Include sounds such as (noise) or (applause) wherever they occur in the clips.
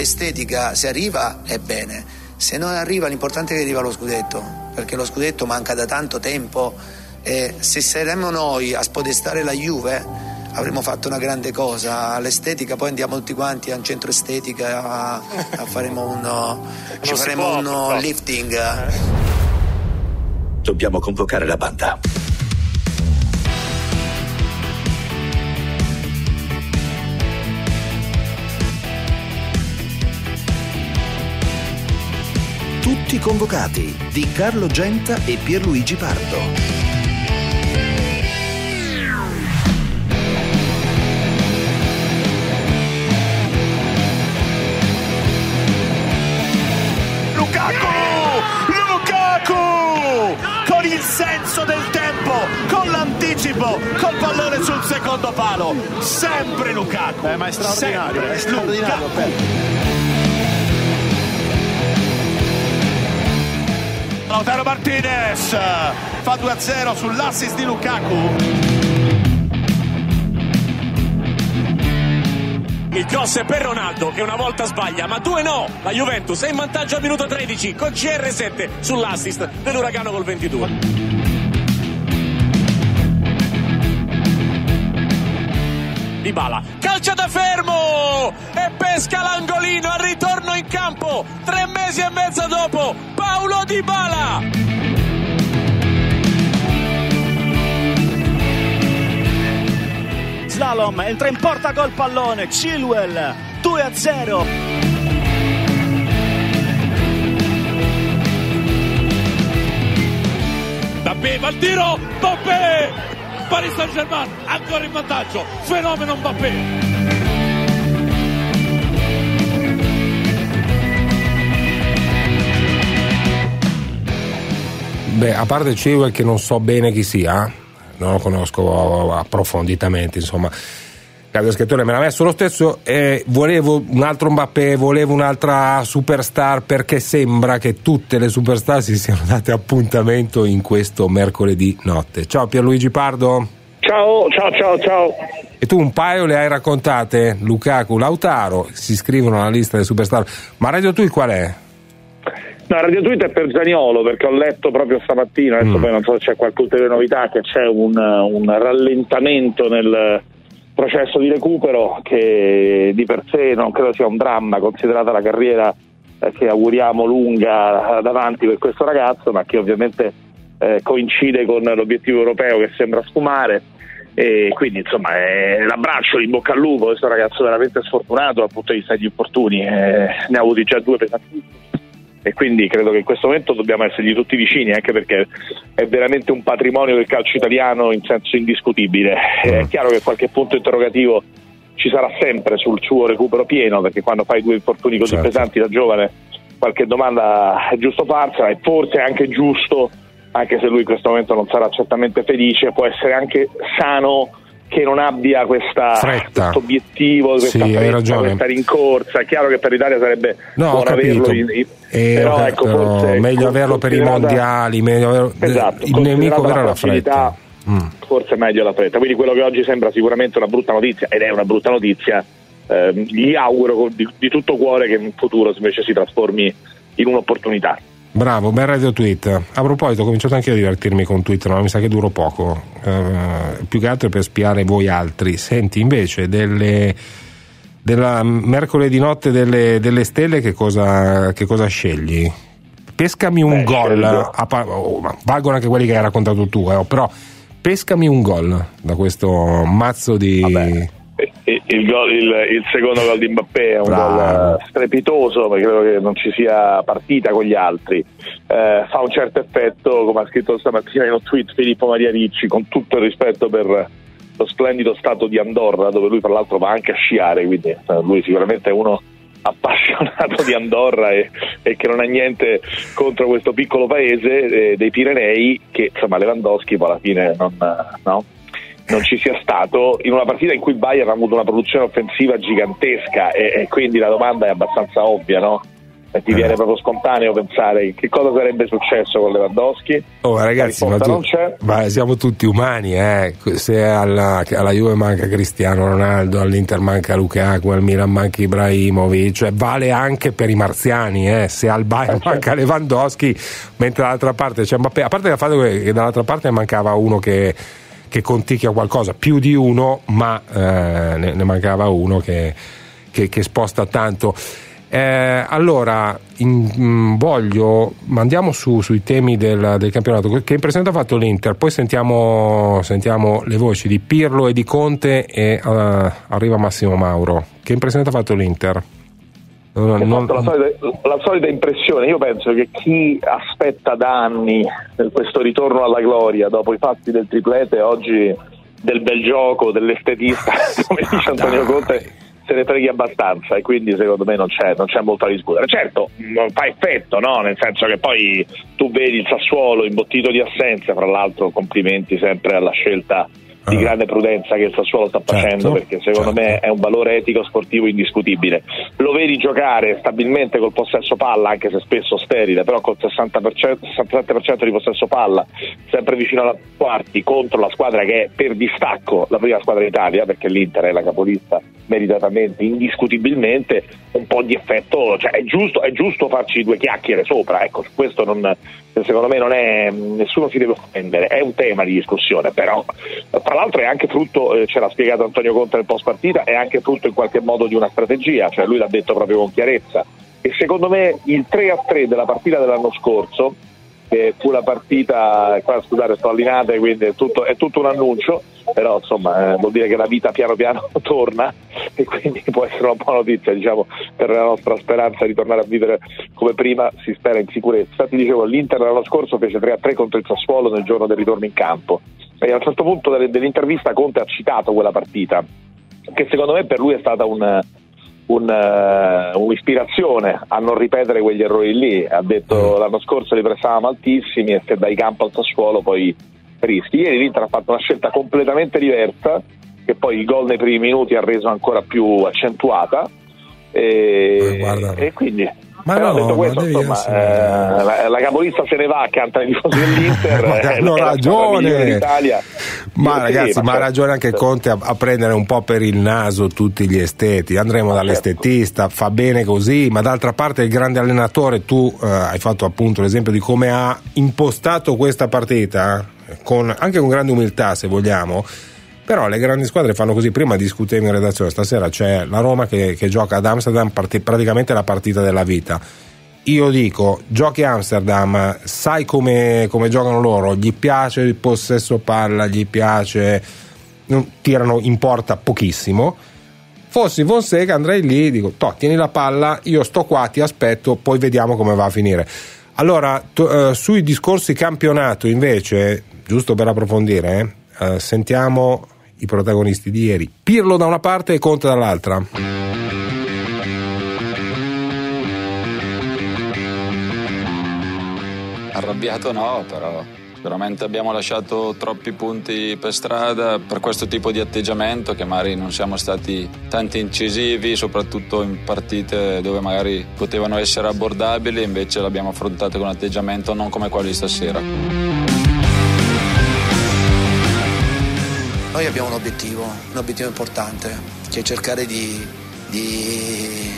l'estetica se arriva è bene, se non arriva l'importante è che arriva lo scudetto, perché lo scudetto manca da tanto tempo e se saremmo noi a spodestare la Juve avremmo fatto una grande cosa. L'estetica, poi andiamo tutti quanti a un centro estetica, a, a faremo uno, ci faremo un (laughs) lifting. Dobbiamo convocare la banda. Tutti convocati di Carlo Genta e Pierluigi Pardo. con il senso del tempo, con l'anticipo, col pallone sul secondo palo. Sempre Lukaku. Eh, ma è straordinario, Sempre è straordinario. Lautaro Martinez fa 2-0 sull'assist di Lukaku. Il cross è per Ronaldo che una volta sbaglia, ma due no. La Juventus è in vantaggio al minuto 13 con CR7 sull'assist dell'Uragano col 22. Dybala calcia da fermo e pesca l'angolino al ritorno in campo tre mesi e mezzo dopo Paolo Dybala Slalom entra in porta col pallone. Chilwell 2 a 0. Mbappé va al tiro Mbappé Paris Saint Germain ancora in vantaggio fenomeno Mbappé Beh, a parte Chilwell che non so bene chi sia, non lo conosco approfonditamente, insomma. Claudio Schettone me l'ha messo lo stesso e volevo un altro Mbappé, volevo un'altra superstar perché sembra che tutte le superstar si siano date appuntamento in questo mercoledì notte. Ciao Pierluigi Pardo. Ciao, ciao, ciao, ciao. E tu un paio le hai raccontate, Lukaku, Lautaro, si iscrivono alla lista delle superstar, ma Radio Tweet qual è? No, Radio Tweet è per Zaniolo perché ho letto proprio stamattina, adesso Mm. poi non so se c'è qualche ulteriore novità, che c'è un, un rallentamento nel processo di recupero che di per sé non credo sia un dramma considerata la carriera eh, che auguriamo lunga davanti per questo ragazzo, ma che ovviamente eh, coincide con l'obiettivo europeo che sembra sfumare. E quindi insomma eh, l'abbraccio in bocca al lupo, questo ragazzo veramente sfortunato dal punto di vista degli infortuni, eh, ne ha avuti già due pesantissimi e quindi credo che in questo momento dobbiamo essergli tutti vicini anche perché è veramente un patrimonio del calcio italiano in senso indiscutibile. È chiaro che qualche punto interrogativo ci sarà sempre sul suo recupero pieno perché quando fai due infortuni così Certo. pesanti da giovane qualche domanda è giusto farsela e forse è anche giusto anche se lui in questo momento non sarà certamente felice può essere anche sano che non abbia questa, questo obiettivo, questa, Sì, fretta, questa rincorsa. È chiaro che per l'Italia sarebbe No, buono averlo in, in- Eh, però ecco, forse meglio averlo per i mondiali, meglio averlo- Esatto, il nemico vero è la fretta. Mm. Forse è meglio la fretta. Quindi quello che oggi sembra sicuramente una brutta notizia, ed è una brutta notizia, ehm, gli auguro di, di tutto cuore che in futuro invece si trasformi in un'opportunità. Bravo, bel radio tweet. A proposito, ho cominciato anche io a divertirmi con Twitter, ma mi sa che duro poco. Eh, più che altro per spiare voi altri. Senti, invece, delle, della mercoledì notte delle, delle stelle, che cosa, che cosa scegli? Pescami un Beh, gol. a oh, valgono anche quelli che hai raccontato tu, eh, però pescami un gol da questo mazzo di. Vabbè. Il, il- il secondo gol di Mbappé è un Bravo. gol eh, strepitoso perché credo che non ci sia partita con gli altri. Eh, fa un certo effetto, come ha scritto stamattina in un tweet Filippo Maria Ricci, con tutto il rispetto per lo splendido stato di Andorra, dove lui tra l'altro va anche a sciare, quindi eh, lui sicuramente è uno appassionato di Andorra e, e che non ha niente contro questo piccolo paese eh, dei Pirenei che insomma Lewandowski poi alla fine non, no? Non ci sia stato in una partita in cui il Bayern ha avuto una produzione offensiva gigantesca e, e quindi la domanda è abbastanza ovvia no? e ti viene proprio spontaneo pensare che cosa sarebbe successo con Lewandowski. Oh, ragazzi, ma, tu, ma, siamo tutti umani, eh? se alla, alla, Juve manca Cristiano Ronaldo, all'Inter manca Lukaku, al Milan manca Ibrahimovic, cioè vale anche per i marziani, eh? se al Bayern eh, manca certo. Lewandowski, mentre dall'altra parte c'è Mbappé, a parte il fatto che dall'altra parte mancava uno che che conticchia qualcosa, più di uno, ma eh, ne, ne, mancava uno che, che, che sposta tanto. Eh, allora, in, in, mm, voglio, andiamo su, sui temi del, del, campionato. Che impressione ha fatto l'Inter? Poi sentiamo, sentiamo, le voci di Pirlo e di Conte e uh, arriva Massimo Mauro. Che impressione ha fatto l'Inter? Non, non... La, solita, la, solita, impressione, io penso che chi aspetta da anni questo ritorno alla gloria dopo i fatti del triplete oggi del bel gioco, dell'estetista, (laughs) come dice Antonio Conte se ne freghi abbastanza e quindi secondo me non c'è, non c'è molto da discutere. Certo, non fa effetto, no? nel senso che poi tu vedi il Sassuolo imbottito di assenza, fra l'altro complimenti sempre alla scelta di ah. grande prudenza che il Sassuolo sta facendo certo, perché secondo certo. me è un valore etico sportivo indiscutibile. Lo vedi giocare stabilmente col possesso palla, anche se spesso sterile, però col 60%, 67% di possesso palla, sempre vicino alla quarti contro la squadra che è per distacco la prima squadra d'Italia, perché l'Inter è la capolista meritatamente, indiscutibilmente, un po' di effetto, cioè è giusto, è giusto farci due chiacchiere sopra, ecco, su questo non, secondo me non è, nessuno si deve offendere, è un tema di discussione, però tra l'altro è anche frutto, eh, ce l'ha spiegato Antonio Conte nel post partita, è anche frutto in qualche modo di una strategia, cioè lui l'ha detto proprio con chiarezza. E secondo me il 3 a 3 della partita dell'anno scorso che fu la partita, qua scusate sto allinate quindi è tutto, è tutto un annuncio, però insomma eh, vuol dire che la vita piano piano (laughs) torna e quindi può essere una buona notizia diciamo, per la nostra speranza di tornare a vivere come prima, si spera in sicurezza. Ti dicevo, l'Inter l'anno scorso fece 3-3 contro il Sassuolo nel giorno del ritorno in campo e a un certo punto dell'intervista Conte ha citato quella partita che secondo me per lui è stata un un, uh, un'ispirazione a non ripetere quegli errori lì. Ha detto mm. l'anno scorso li pressavamo altissimi e se dai campo al Sassuolo poi rischi. Ieri l'Inter ha fatto una scelta completamente diversa che poi il gol nei primi minuti ha reso ancora più accentuata e, eh, e quindi ma no, detto questo, insomma, eh, la, la, capolista se ne va accanto ai tifosi dell'Inter. (laughs) ma hanno ragione. Ma Io ragazzi, sì, ma ha ragione anche Conte a, a, prendere un po' per il naso tutti gli esteti. Andremo certo. dall'estetista, fa bene così, ma d'altra parte il grande allenatore, tu eh, hai fatto appunto l'esempio di come ha impostato questa partita, eh, con, anche con grande umiltà se vogliamo però le grandi squadre fanno così. Prima discutevo in redazione, stasera c'è la Roma che, che gioca ad Amsterdam part- praticamente la partita della vita. Io dico, giochi Amsterdam, sai come, come giocano loro, gli piace il possesso palla, gli piace, tirano in porta pochissimo. Fossi Fonseca andrei lì, dico, to, tieni la palla, io sto qua, ti aspetto, poi vediamo come va a finire. Allora, to, eh, sui discorsi campionato invece, giusto per approfondire, eh, sentiamo i protagonisti di ieri. Pirlo da una parte e Conte dall'altra. Arrabbiato no, però Veramente abbiamo lasciato troppi punti per strada per questo tipo di atteggiamento che magari non siamo stati tanti incisivi, soprattutto in partite dove magari potevano essere abbordabili, invece l'abbiamo affrontato con un atteggiamento non come quello di stasera. Noi abbiamo un obiettivo, un obiettivo importante, che è cercare di, di,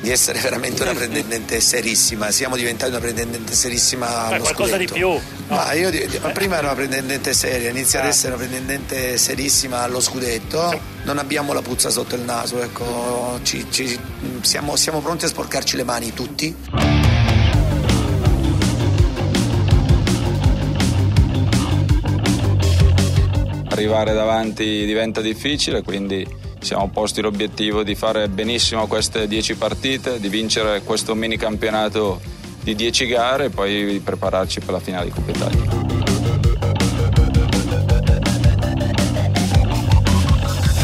di essere veramente una pretendente serissima. Siamo diventati una pretendente serissima allo qualcosa scudetto. di più. No? Ma io prima ero una pretendente seria, inizia ad ah. essere una pretendente serissima allo scudetto. Non abbiamo la puzza sotto il naso, ecco, ci, ci, siamo, siamo pronti a sporcarci le mani tutti. Arrivare davanti diventa difficile, quindi siamo posti l'obiettivo di fare benissimo queste 10 partite, di vincere questo mini campionato di 10 gare e poi di prepararci per la finale di Coppa Italia.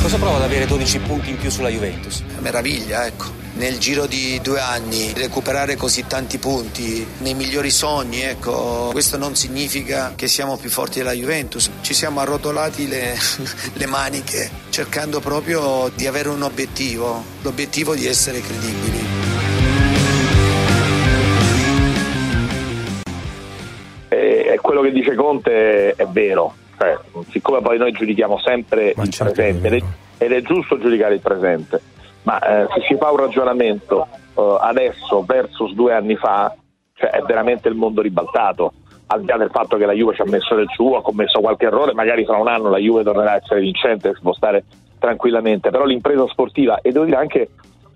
Cosa prova ad avere 12 punti in più sulla Juventus? Meraviglia, ecco nel giro di due anni recuperare così tanti punti nei migliori sogni, ecco, questo non significa che siamo più forti della Juventus. Ci siamo arrotolati le, (laughs) le maniche cercando proprio di avere un obiettivo, l'obiettivo di essere credibili. E quello che dice Conte è vero, cioè, siccome poi noi giudichiamo sempre Ma il presente ed è giusto giudicare il presente ma eh, se si fa un ragionamento eh, adesso versus due anni fa, cioè, è veramente il mondo ribaltato. Al di là del fatto che la Juve ci ha messo del suo, ha commesso qualche errore, magari fra un anno la Juve tornerà a essere vincente e si può stare tranquillamente, però l'impresa sportiva e devo dire anche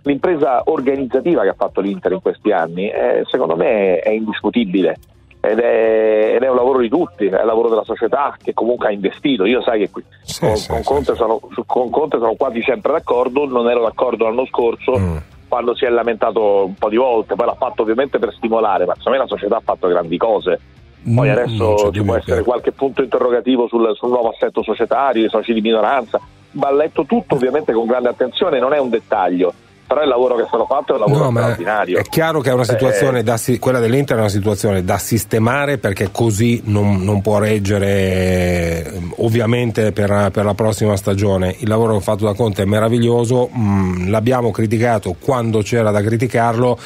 l'impresa organizzativa che ha fatto l'Inter in questi anni, eh, secondo me è indiscutibile ed è, ed è un lavoro di tutti, è il lavoro della società che comunque ha investito. Io sai che qui Sì, con, sì, con Conte sì. Sono, con Conte sono quasi sempre d'accordo, non ero d'accordo l'anno scorso Mm. quando si è lamentato un po' di volte, poi l'ha fatto ovviamente per stimolare, ma secondo me la società ha fatto grandi cose. Poi non adesso ci può essere qualche punto interrogativo sul, sul nuovo assetto societario, i soci di minoranza, va letto tutto ovviamente con grande attenzione, non è un dettaglio, però il lavoro che è stato fatto è un lavoro No, straordinario. è chiaro che è una Eh, situazione da si- quella dell'Inter è una situazione da sistemare perché così non, non può reggere eh, ovviamente per, per la prossima stagione. Il lavoro fatto da Conte è meraviglioso, mh, l'abbiamo criticato quando c'era da criticarlo,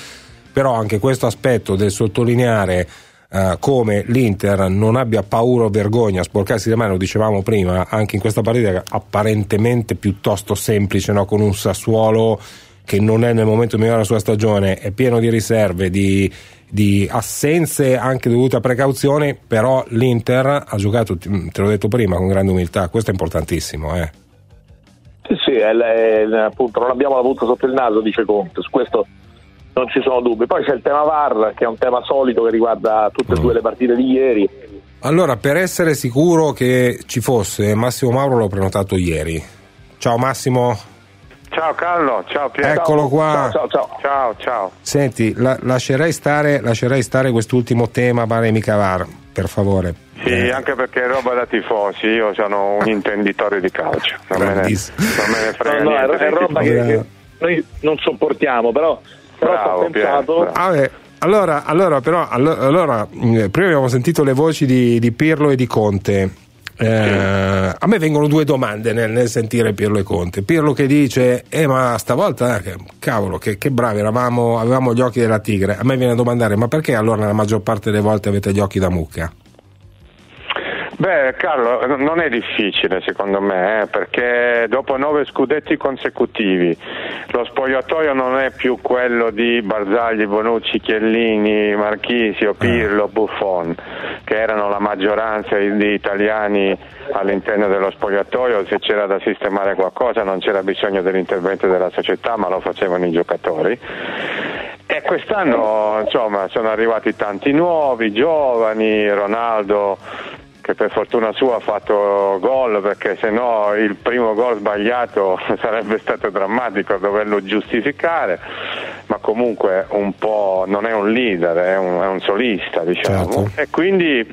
però anche questo aspetto del sottolineare eh, come l'Inter non abbia paura o vergogna a sporcarsi le mani, lo dicevamo prima, anche in questa partita apparentemente piuttosto semplice, no? con un Sassuolo che non è nel momento migliore della sua stagione, è pieno di riserve, di, di assenze anche dovute a precauzioni, però l'Inter ha giocato, te l'ho detto prima, con grande umiltà, questo è importantissimo. Eh. Sì, sì, è- è- appunto non abbiamo la punta sotto il naso, dice Conte, su questo non ci sono dubbi. Poi c'è il tema VAR, che è un tema solito che riguarda tutte e due le partite di ieri. Allora, per essere sicuro che ci fosse, Massimo Mauro l'ho prenotato ieri. Ciao Massimo, Ciao Carlo, ciao Piero. eccolo qua. Ciao, ciao, ciao. Ciao, ciao. Senti, la- lascerei, stare, lascerei stare quest'ultimo tema Baremica VAR, per favore. Sì, Eh, anche perché è roba da tifosi, io sono un (laughs) intenditore di calcio, non me ne, non me ne frega No, no, è, roba che, che noi non sopportiamo, però, però Bravo, ho pensato... Piero, bravo. Ah, allora, allora, però, allo- allora, mh, prima abbiamo sentito le voci di, di Pirlo e di Conte. Eh, A me vengono due domande nel, nel sentire Pirlo e Conte. Pirlo che dice: Eh, ma stavolta, eh, cavolo, che, che bravi, eravamo, avevamo gli occhi della tigre. A me viene a domandare: ma perché allora nella maggior parte delle volte avete gli occhi da mucca? Beh, Carlo, non è difficile secondo me, eh, perché dopo nove scudetti consecutivi lo spogliatoio non è più quello di Barzagli, Bonucci, Chiellini, Marchisio, Pirlo, Buffon, che erano la maggioranza di italiani all'interno dello spogliatoio, se c'era da sistemare qualcosa non c'era bisogno dell'intervento della società, ma lo facevano i giocatori. E quest'anno insomma sono arrivati tanti nuovi, giovani, Ronaldo che per fortuna sua ha fatto gol perché se no il primo gol sbagliato (laughs) sarebbe stato drammatico doverlo giustificare, ma comunque un po' non è un leader, è un, è un solista diciamo. Certo. E quindi,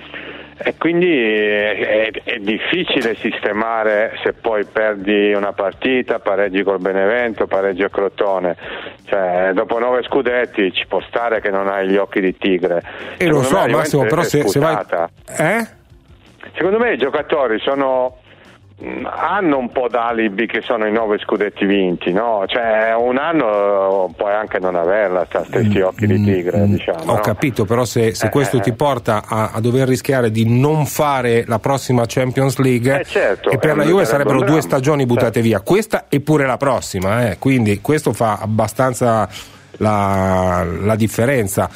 e quindi è, è difficile sistemare se poi perdi una partita, pareggi col Benevento, pareggi a Crotone. Cioè, dopo nove scudetti ci può stare che non hai gli occhi di tigre. E lo Secondo so, me la Massimo, però se, se vai. Eh? Secondo me i giocatori sono mh, hanno un po' d'alibi che sono i nove scudetti vinti, no? Cioè un anno puoi anche non averla, sta questi occhi di tigre, diciamo. Mm, Ho no? capito, però se, se Eh, questo eh, ti porta a, a dover rischiare di non fare la prossima Champions League, Eh, certo, e per eh, la Juve sarebbe sarebbero due stagioni buttate Certo. via, questa e pure la prossima, eh. quindi questo fa abbastanza la, la differenza.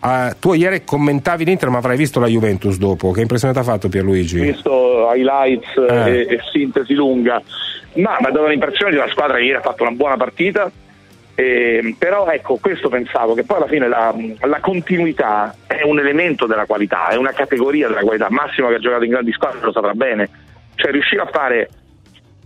Ah, tu ieri commentavi l'Inter, ma avrai visto la Juventus dopo. Che impressione ti ha fatto Pierluigi? visto highlights Eh. e, e sintesi lunga, ma mi ha dato l'impressione di una squadra che ieri ha fatto una buona partita. Eh, però ecco, questo pensavo che poi alla fine la, la continuità è un elemento della qualità, è una categoria della qualità. Massimo che ha giocato in grandi squadre lo saprà bene, cioè riuscire a fare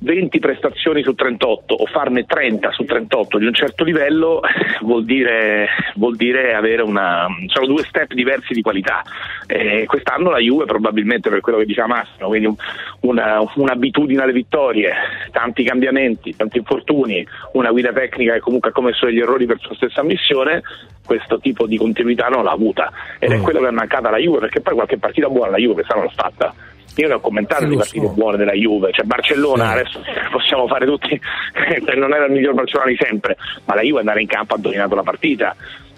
20 prestazioni su 38 o farne 30 su 38 di un certo livello (laughs) vuol dire, vuol dire avere una sono due step diversi di qualità. Eh, quest'anno la Juve probabilmente per quello che diceva Massimo quindi un- una- un'abitudine alle vittorie tanti cambiamenti, tanti infortuni una guida tecnica che comunque ha commesso degli errori per sua stessa ammissione questo tipo di continuità non l'ha avuta. Ed è Mm. quello che è mancata alla Juve perché poi qualche partita buona la Juve quest'anno l'ha fatta io ne ho commentato Eh, le partite so. buone della Juve, cioè Barcellona Sì. adesso possiamo fare tutti, (laughs) non era il miglior Barcellona di sempre, ma la Juve andare in campo ha dominato la partita.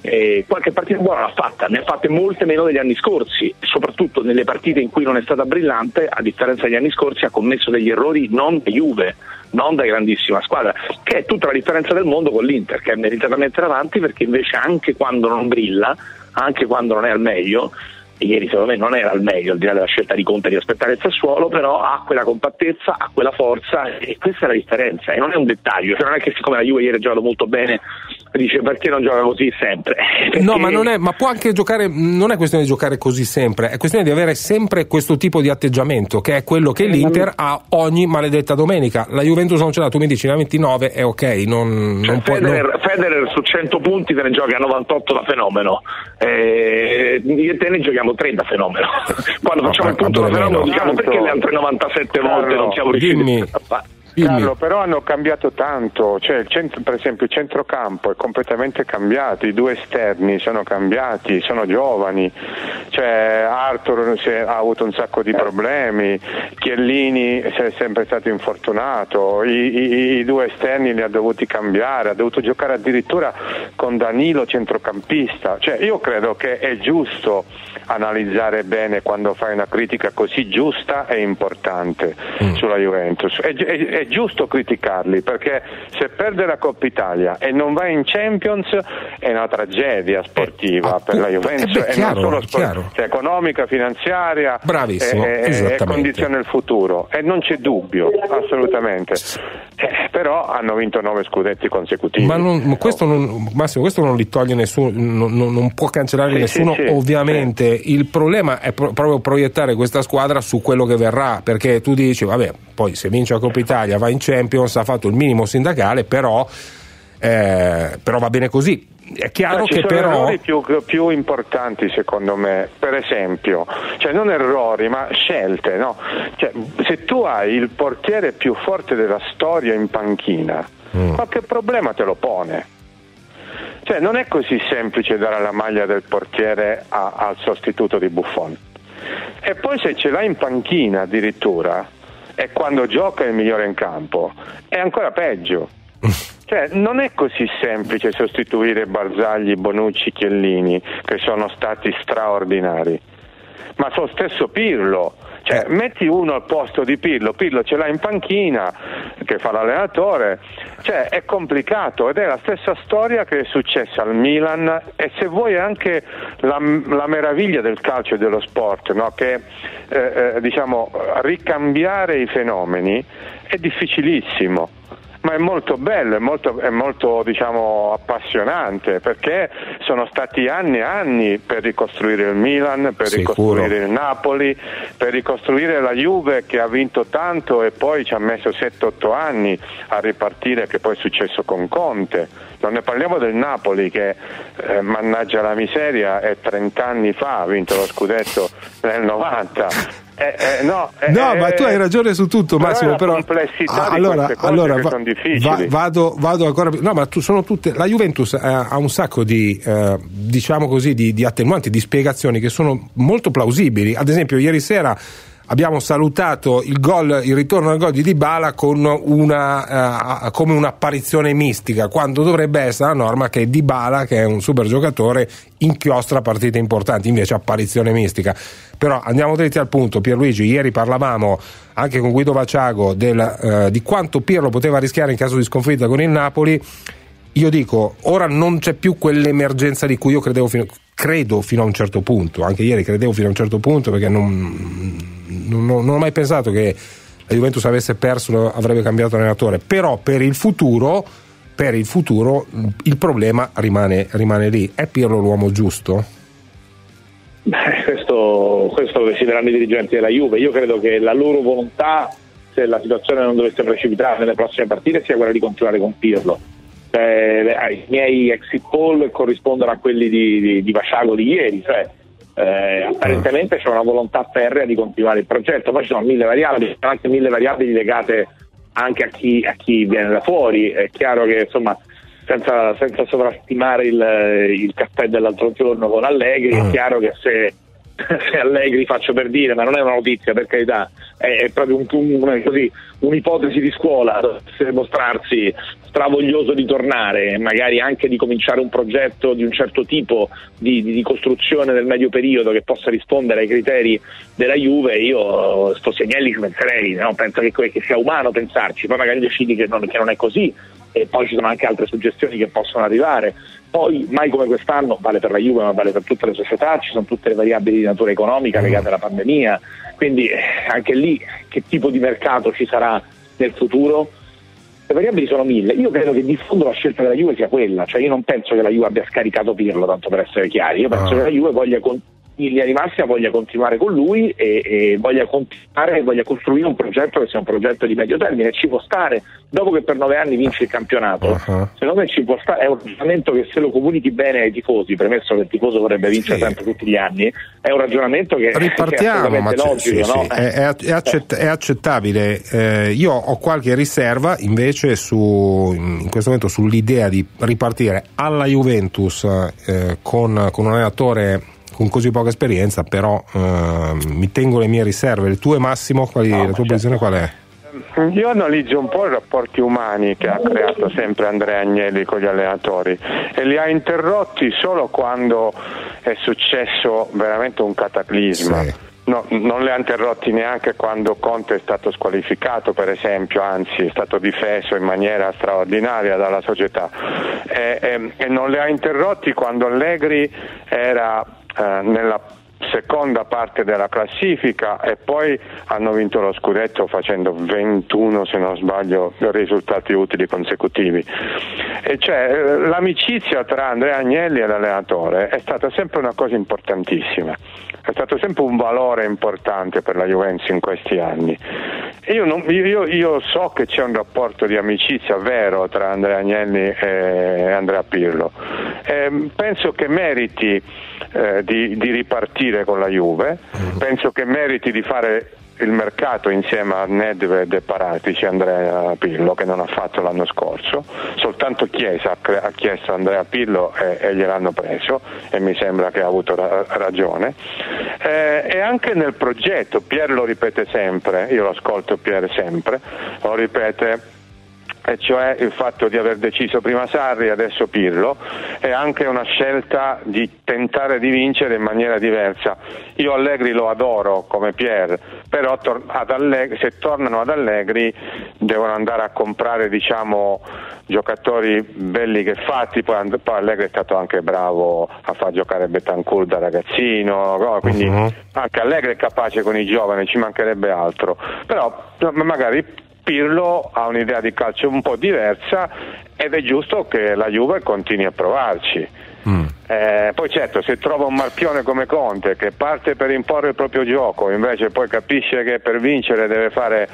E qualche partita buona l'ha fatta, ne ha fatte molte meno degli anni scorsi, soprattutto nelle partite in cui non è stata brillante, a differenza degli anni scorsi ha commesso degli errori non da Juve, non da grandissima squadra, che è tutta la differenza del mondo con l'Inter, che è meritatamente davanti perché invece anche quando non brilla, anche quando non è al meglio, ieri secondo me non era al meglio al di là della scelta di Conte di aspettare il Sassuolo però ha quella compattezza, ha quella forza e questa è la differenza e non è un dettaglio cioè non è che siccome la Juve ieri ha giocato molto bene dice perché non gioca così sempre? (laughs) Perché... no ma, non è, ma può anche giocare non è questione di giocare così sempre è questione di avere sempre questo tipo di atteggiamento che è quello che l'Inter ha ogni maledetta domenica. La Juventus non ce l'ha tu mi dici la 29 è ok non, cioè, non può, Federer, non... Federer, su 100 punti te ne giochi a 98 da fenomeno. Eh, io e te ne giochiamo 3 da fenomeno (laughs) quando No, facciamo il ma punto da fenomeno meno? diciamo perché le altre 97 volte non siamo riusciti dimmi. a fare Carlo, però hanno cambiato tanto, cioè centro- per esempio il centrocampo è completamente cambiato, i due esterni sono cambiati, sono giovani, cioè Arthur è- ha avuto un sacco di problemi, Chiellini è sempre stato infortunato, i, i- i due esterni li ha dovuti cambiare, ha dovuto giocare addirittura con Danilo centrocampista, cioè io credo che è giusto analizzare bene quando fai una critica così giusta e importante sulla Juventus. È, gi- è- è giusto criticarli perché se perde la Coppa Italia e non va in Champions è una tragedia sportiva per la Juventus eh beh, chiaro, non solo spor- chiaro. cioè, economica, finanziaria Bravissimo, e, e- e condiziona il futuro e non c'è dubbio, assolutamente. Però hanno vinto nove scudetti consecutivi. Ma non- ma questo non, Massimo, questo non li toglie nessuno, non, non- non può cancellare Sì, nessuno, sì, sì, ovviamente. Il problema è pro- proprio proiettare questa squadra su quello che verrà, perché tu dici, vabbè, poi se vince la Coppa Italia va in Champions, ha fatto il minimo sindacale, però, eh, però va bene così. È chiaro ci che sono però. errori più, più importanti secondo me, per esempio, cioè non errori ma scelte, no? Cioè, se tu hai il portiere più forte della storia in panchina, Mm. qualche problema te lo pone. Cioè non è così semplice dare la maglia del portiere a- al sostituto di Buffon. E poi se ce l'hai in panchina addirittura, e quando gioca è il migliore in campo, è ancora peggio. Cioè, non è così semplice sostituire Barzagli, Bonucci, Chiellini, che sono stati straordinari. Ma lo stesso Pirlo, cioè, metti uno al posto di Pirlo, Pirlo ce l'ha in panchina, che fa l'allenatore, cioè è complicato ed è la stessa storia che è successa al Milan e se vuoi anche la, la meraviglia del calcio e dello sport, no? che eh, eh, diciamo ricambiare i fenomeni è difficilissimo ma è molto bello, è molto, è molto, diciamo, appassionante perché sono stati anni e anni per ricostruire il Milan, per Sicuro. ricostruire il Napoli, per ricostruire la Juve che ha vinto tanto e poi ci ha messo 7-8 anni a ripartire che poi è successo con Conte. Non ne parliamo del Napoli che, eh, mannaggia la miseria, è 30 anni fa ha vinto lo scudetto nel 90. Eh, eh, no, eh, No, ma tu eh, hai ragione su tutto, Massimo. Però, complessità di allora, allora che va- sono difficili. va- vado, vado ancora più. No, ma tu sono tutte. La Juventus eh, ha un sacco di, eh, diciamo così, di, di attenuanti, di spiegazioni che sono molto plausibili. Ad esempio, ieri sera. Abbiamo salutato il, gol, il ritorno al gol di Dybala con una, eh, come un'apparizione mistica, quando dovrebbe essere la norma che Dybala, che è un super giocatore, inchiostra partite importanti, invece apparizione mistica. Però andiamo dritti al punto, Pierluigi, ieri parlavamo anche con Guido Vaciago del, eh, di quanto Pirlo poteva rischiare in caso di sconfitta con il Napoli. Io dico, ora non c'è più quell'emergenza di cui io credevo fino, credo fino a un certo punto, anche ieri credevo fino a un certo punto perché non, non- non ho mai pensato che la Juventus avesse perso, avrebbe cambiato allenatore, però per il futuro, per il futuro il problema rimane, rimane lì. È Pirlo l'uomo giusto? Beh, questo, questo lo decideranno i dirigenti della Juve. Io credo che la loro volontà, se la situazione non dovesse precipitare nelle prossime partite, sia quella di continuare con Pirlo. Le- I miei exit poll corrispondono a quelli di, di, di Vasciago di ieri, cioè eh, apparentemente c'è una volontà ferrea di continuare il progetto, poi ci sono mille variabili, ci sono anche mille variabili legate anche a chi, a chi viene da fuori. È chiaro che insomma senza, senza sovrastimare il, il caffè dell'altro giorno con Allegri, è chiaro che se Allegri faccio per dire, ma non è una notizia per carità, è, proprio un, un, così, un'ipotesi di scuola, dovesse mostrarsi stravoglioso di tornare, magari anche di cominciare un progetto di un certo tipo di, di, di costruzione nel medio periodo che possa rispondere ai criteri della Juve, io sto segnali ci penserei, no? penso che, che, sia umano pensarci, poi magari decidi che non, che non è così e poi ci sono anche altre suggestioni che possono arrivare. Poi mai come quest'anno, vale per la Juve ma vale per tutte le società, ci sono tutte le variabili di natura economica legate alla pandemia, quindi eh, anche lì che tipo di mercato ci sarà nel futuro? Le variabili sono mille, io credo che di fondo la scelta della Juve sia quella, cioè io non penso che la Juve abbia scaricato Pirlo, tanto per essere chiari, io penso ah. che la Juve voglia continuare in linea di massima voglia continuare con lui e, e voglia continuare voglia costruire un progetto che sia un progetto di medio termine ci può stare dopo che per nove anni vince il campionato uh-huh. secondo me ci può stare è un ragionamento che se lo comunichi bene ai tifosi premesso che il tifoso vorrebbe vincere sì. sempre tutti gli anni è un ragionamento che, ripartiamo che è ma logico sì, no? sì. È, è, accett- è, accettabile eh, io ho qualche riserva invece su, in questo momento sull'idea di ripartire alla Juventus eh, con, con un allenatore con così poca esperienza, però eh, mi tengo le mie riserve. Le tue Massimo, quali, no, la tua certo. posizione qual è? Io analizzo un po' i rapporti umani che ha creato sempre Andrea Agnelli con gli allenatori e li ha interrotti solo quando è successo veramente un cataclisma. Sì. No, non li ha interrotti neanche quando Conte è stato squalificato, per esempio, anzi è stato difeso in maniera straordinaria dalla società e, e, e non li ha interrotti quando Allegri era eh, nella seconda parte della classifica e poi hanno vinto lo scudetto facendo 21 se non sbaglio risultati utili consecutivi. E cioè eh, l'amicizia tra Andrea Agnelli e l'allenatore è stata sempre una cosa importantissima è stato sempre un valore importante per la Juventus in questi anni. Io, non, io, io, so che c'è un rapporto di amicizia vero tra Andrea Agnelli e Andrea Pirlo. Eh, penso che meriti eh, di, di, ripartire con la Juve, penso che meriti di fare il mercato insieme a Nedved e Paratici Andrea Pillo che non ha fatto l'anno scorso, soltanto Chiesa ha chiesto Andrea Pillo e, e gliel'hanno preso e mi sembra che ha avuto ra- ragione. Eh, e anche nel progetto, Pier lo ripete sempre, io lo ascolto Pier sempre, lo ripete e cioè il fatto di aver deciso prima Sarri e adesso Pirlo, è anche una scelta di tentare di vincere in maniera diversa. Io Allegri lo adoro come Pier, però Allegri, se tornano ad Allegri devono andare a comprare diciamo, giocatori belli che fatti, poi, poi, Allegri è stato anche bravo a far giocare Betancourt da ragazzino, quindi uh-huh. anche Allegri è capace con i giovani, ci mancherebbe altro, però magari Pirlo ha un'idea di calcio un po' diversa ed è giusto che la Juve continui a provarci. Mm. Eh, poi certo, se trova un marchione come Conte che parte per imporre il proprio gioco, invece poi capisce che per vincere deve fare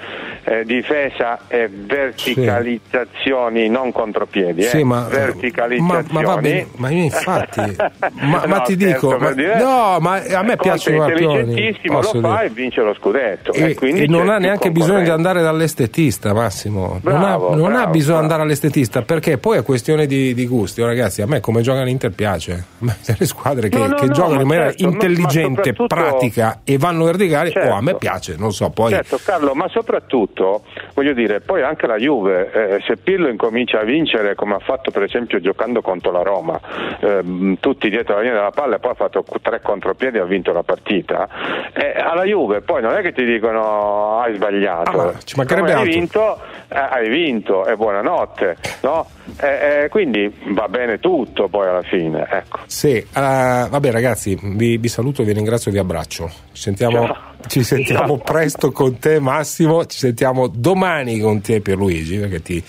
eh, difesa e verticalizzazioni, sì. non contropiedi, sì, eh, ma, verticalizzazioni. Ma, ma, bene, ma infatti, (laughs) ma, no, ti dico, ma, no, ma a me piacciono i marchioni. lo fa dire. e vince lo scudetto. E, e, e non ha neanche bisogno di andare dall'estetista, Massimo. Bravo, non, ha, non bravo, ha, bisogno di andare all'estetista perché poi è questione di, di gusti. Oh, ragazzi, a me come gioca l'Inter piace (laughs) le squadre che, no, no, che no, giocano in maniera certo, intelligente, pratica e vanno verticali, certo. oh, a me piace, non so, poi... Certo Carlo, ma soprattutto, voglio dire, poi anche la Juve, eh, se Pirlo incomincia a vincere come ha fatto per esempio giocando contro la Roma, eh, tutti dietro la linea della palla e poi ha fatto tre contropiedi e ha vinto la partita, eh, alla Juve poi non è che ti dicono hai sbagliato, ah, ci mancherebbe hai vinto, eh, hai vinto e buonanotte, no? Eh, quindi va bene tutto poi alla fine, ecco. Sì, uh, vabbè ragazzi, vi, vi, saluto, vi ringrazio e vi abbraccio. Ci sentiamo, ci sentiamo (laughs) presto con te Massimo, ci sentiamo domani con te Pierluigi, perché ti,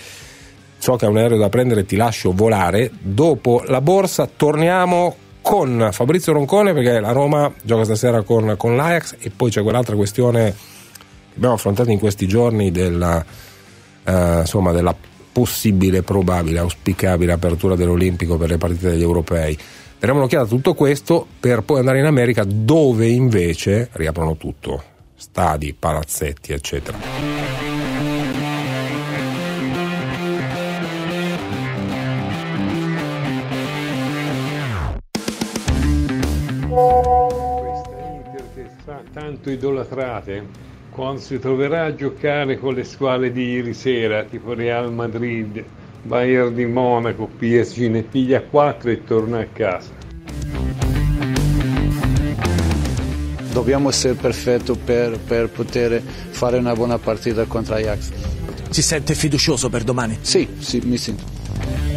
so che è un aereo da prendere, ti lascio volare. Dopo la borsa torniamo con Fabrizio Roncone perché la Roma gioca stasera con, con l'Ajax e poi c'è quell'altra questione che abbiamo affrontato in questi giorni della, uh, insomma, della possibile, probabile, auspicabile apertura dell'Olimpico per le partite degli europei. Daremo un'occhiata a tutto questo per poi andare in America dove invece riaprono tutto, stadi, palazzetti, eccetera. molto idolatrate, quando si troverà a giocare con le squadre di ieri sera, tipo Real Madrid, Bayern di Monaco, PSG, ne piglia 4 e torna a casa. Dobbiamo essere perfetti per, per poter fare una buona partita contro Ajax. Si sente fiducioso per domani? Sì, sì, mi sento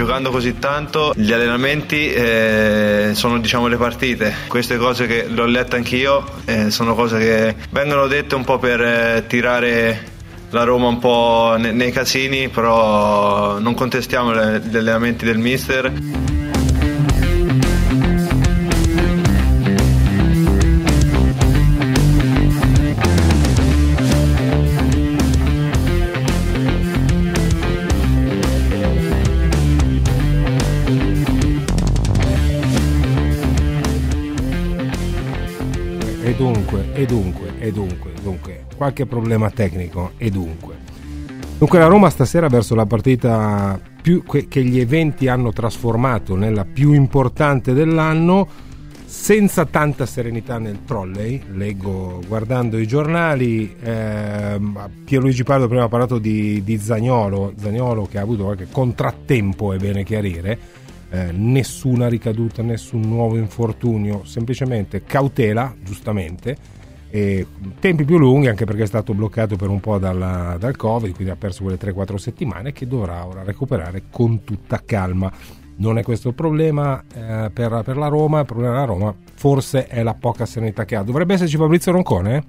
giocando così tanto gli allenamenti eh, sono diciamo le partite. Queste cose che l'ho letta anch'io eh, sono cose che vengono dette un po' per eh, tirare la Roma un po' nei, nei casini però non contestiamo gli allenamenti del mister e dunque, e dunque, dunque, qualche problema tecnico, e dunque. Dunque la Roma stasera verso la partita più, che gli eventi hanno trasformato nella più importante dell'anno, senza tanta serenità nel trolley, leggo guardando i giornali, eh, Pierluigi Pardo prima ha parlato di, di Zagnolo, Zagnolo che ha avuto qualche contrattempo, è bene chiarire, eh, nessuna ricaduta, nessun nuovo infortunio, semplicemente cautela, giustamente, e tempi più lunghi anche perché è stato bloccato per un po' dalla, dal Covid, quindi ha perso quelle 3-4 settimane che dovrà ora recuperare con tutta calma. Non è questo il problema eh, per, per, la Roma, il problema della Roma forse è la poca serenità che ha. Dovrebbe esserci Fabrizio Roncone?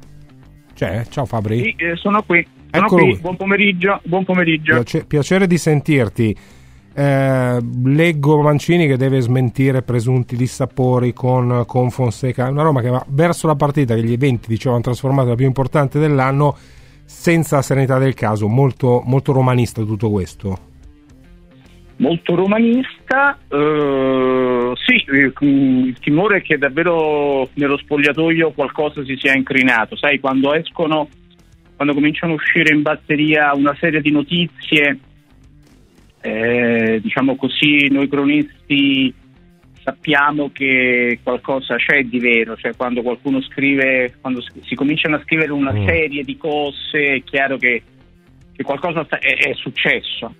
C'è? Ciao Fabri. Sì, eh, sono qui. Sono qui. Buon pomeriggio. Buon pomeriggio. Piace, piacere di sentirti. Eh, leggo Mancini che deve smentire presunti dissapori con, con Fonseca. Una Roma che va verso la partita che gli eventi dicevano trasformata la più importante dell'anno senza serenità del caso. Molto, molto romanista tutto questo. Molto romanista, uh, sì, il timore è che davvero nello spogliatoio qualcosa si sia incrinato. Sai, quando escono, quando cominciano a uscire in batteria una serie di notizie eh, diciamo così, noi cronisti sappiamo che qualcosa c'è di vero, cioè quando qualcuno scrive, quando si cominciano a scrivere una mm. serie di cose, è chiaro che, che qualcosa è, è, successo.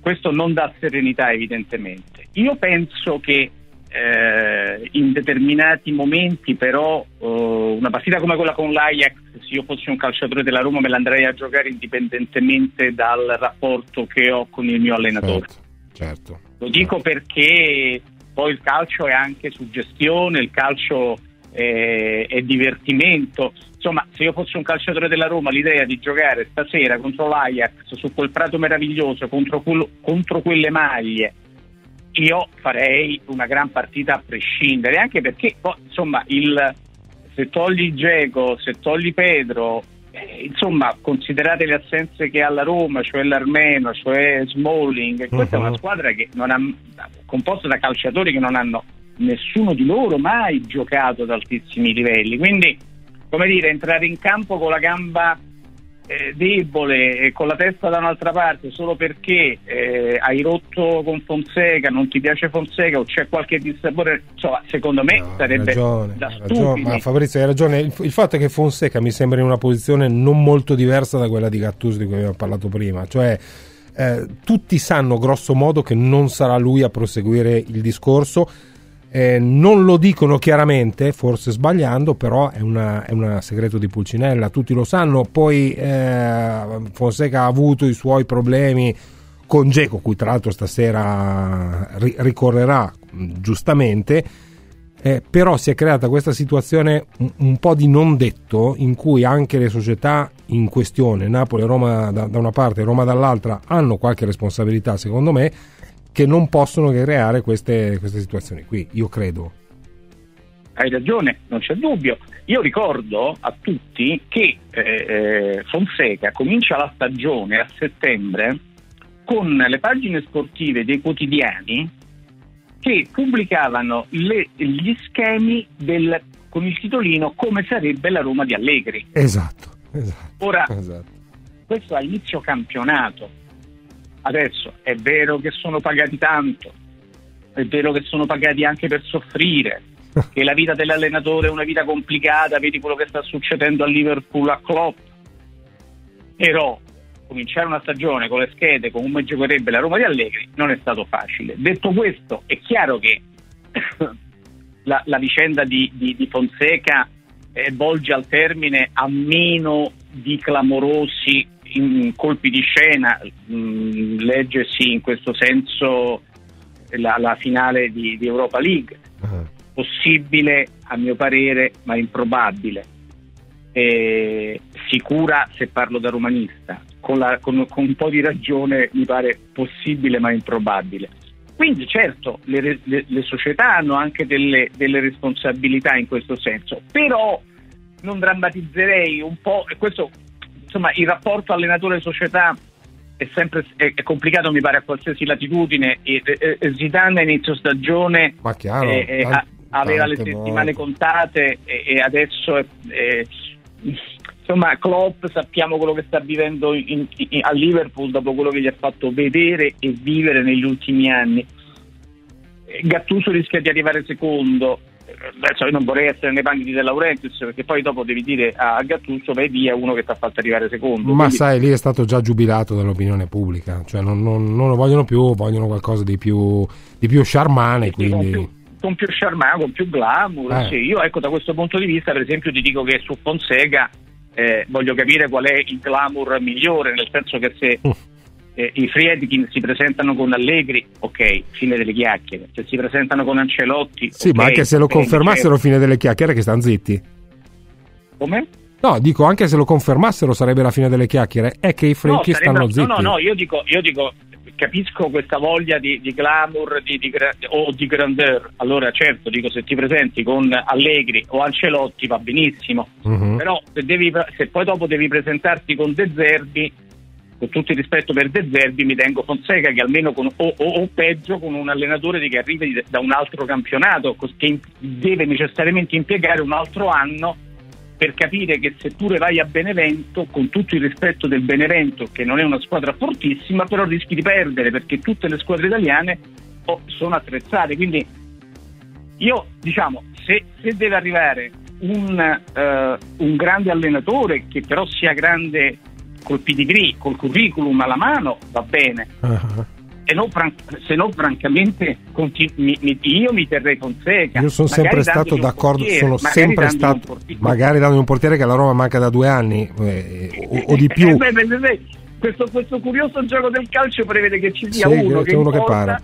Questo non dà serenità evidentemente. Io penso che eh, in determinati momenti però eh, una partita come quella con l'Ajax se io fossi un calciatore della Roma me l'andrei a giocare indipendentemente dal rapporto che ho con il mio allenatore certo, certo. lo dico certo. perché poi il calcio è anche suggestione il calcio è, è divertimento insomma se io fossi un calciatore della Roma l'idea di giocare stasera contro l'Ajax su quel prato meraviglioso contro, quello, contro quelle maglie io farei una gran partita a prescindere, anche perché poi, insomma, il, se togli Geco, se togli Pedro, eh, insomma, considerate le assenze che ha la Roma, cioè l'Armeno, cioè Smalling, uh-huh. questa è una mhm. squadra che non ha, composta da calciatori che non hanno nessuno di loro mai giocato ad altissimi livelli. Quindi, come dire, entrare in campo con la gamba eh, debole e con la testa da un'altra parte solo perché eh, hai rotto con Fonseca, non ti piace Fonseca o c'è qualche dissapore, insomma, secondo me no, sarebbe ragione, da ragione, ma Fabrizio hai ragione, il, il, fatto è che Fonseca mi sembra in una posizione non molto diversa da quella di Gattuso di cui abbiamo parlato prima, cioè eh, tutti sanno grosso modo che non sarà lui a proseguire il discorso eh, non lo dicono chiaramente, forse sbagliando, però è un segreto di Pulcinella, tutti lo sanno. Poi eh, Fonseca ha avuto i suoi problemi con Geco, cui tra l'altro stasera ri- ricorrerà giustamente. Eh, però si è creata questa situazione un, un, po' di non detto in cui anche le società in questione, Napoli e Roma da, da una parte e Roma dall'altra, hanno qualche responsabilità secondo me che non possono creare queste, queste situazioni qui, io credo. Hai ragione, non c'è dubbio. Io ricordo a tutti che eh, eh, Fonseca comincia la stagione a settembre con le pagine sportive dei quotidiani che pubblicavano le, gli schemi del, con il titolino Come sarebbe la Roma di Allegri. Esatto, esatto. Ora, esatto. questo inizio campionato. Adesso è vero che sono pagati tanto, è vero che sono pagati anche per soffrire, (laughs) che la vita dell'allenatore è una vita complicata, vedi quello che sta succedendo a Liverpool a Klopp. Però cominciare una stagione con le schede come giocherebbe la Roma di Allegri non è stato facile. Detto questo, è chiaro che (coughs) la, la vicenda di, di, di Fonseca eh, volge al termine a meno di clamorosi in colpi di scena, mh, leggersi in questo senso la, la finale di, di, Europa League. Uh-huh. Possibile a mio parere, ma improbabile. Eh, sicura se parlo da romanista, con, la, con, con, un po' di ragione mi pare possibile ma improbabile. Quindi certo le, le, le società hanno anche delle, delle, responsabilità in questo senso, però non drammatizzerei un po', e questo insomma il rapporto allenatore-società è sempre è, è complicato mi pare a qualsiasi latitudine, e, e, e Zidane a inizio stagione chiaro, eh, tanti, aveva le settimane volte. contate e, adesso è, insomma Klopp sappiamo quello che sta vivendo in, in, a Liverpool dopo quello che gli ha fatto vedere e vivere negli ultimi anni. Gattuso rischia di arrivare secondo adesso io non vorrei essere nei panni di De Laurentiis perché poi dopo devi dire a Gattuso vai via uno che ti ha fatto arrivare secondo ma Quindi... sai lì è stato già giubilato dall'opinione pubblica cioè non, non, non lo vogliono più vogliono qualcosa di più, di più charmane quindi... Con più, charmane con più glamour eh. sì, io ecco da questo punto di vista per esempio ti dico che su Fonseca eh, voglio capire qual è il glamour migliore, nel senso che se uh. Eh, i Friedkin si presentano con Allegri, ok, fine delle chiacchiere, se si presentano con Ancelotti... Sì, okay, ma anche se lo confermassero certo. fine delle chiacchiere che stanno zitti. Come? No, dico anche se lo confermassero sarebbe la fine delle chiacchiere, è che i Friedkin no, stanno zitti. No, no, no, io dico, io dico capisco questa voglia di, di glamour di, di, o di grandeur. Allora, certo, dico se ti presenti con Allegri o Ancelotti va benissimo, uh-huh. però se, devi, se, poi dopo devi presentarti con De Zerbi, con tutto il rispetto per De Zerbi, mi tengo Fonseca che almeno con, o, o, o, peggio con un allenatore che arriva da un altro campionato, che deve necessariamente impiegare un altro anno per capire che seppure vai a Benevento, con tutto il rispetto del Benevento, che non è una squadra fortissima, però rischi di perdere perché tutte le squadre italiane sono attrezzate. Quindi io diciamo, se, se deve arrivare un, uh, un, grande allenatore che però sia grande col pedigree, col curriculum alla mano, va bene. Uh-huh se no, se no francamente continu- mi, mi, io mi terrei Fonseca. Io sono sempre stato d'accordo, portiere, sono sempre stato, magari dando un portiere che alla Roma manca da due anni eh, o, o, di eh, più. Eh, beh, beh, beh, questo, questo, curioso gioco del calcio prevede che ci sia sì, uno, che, uno che para.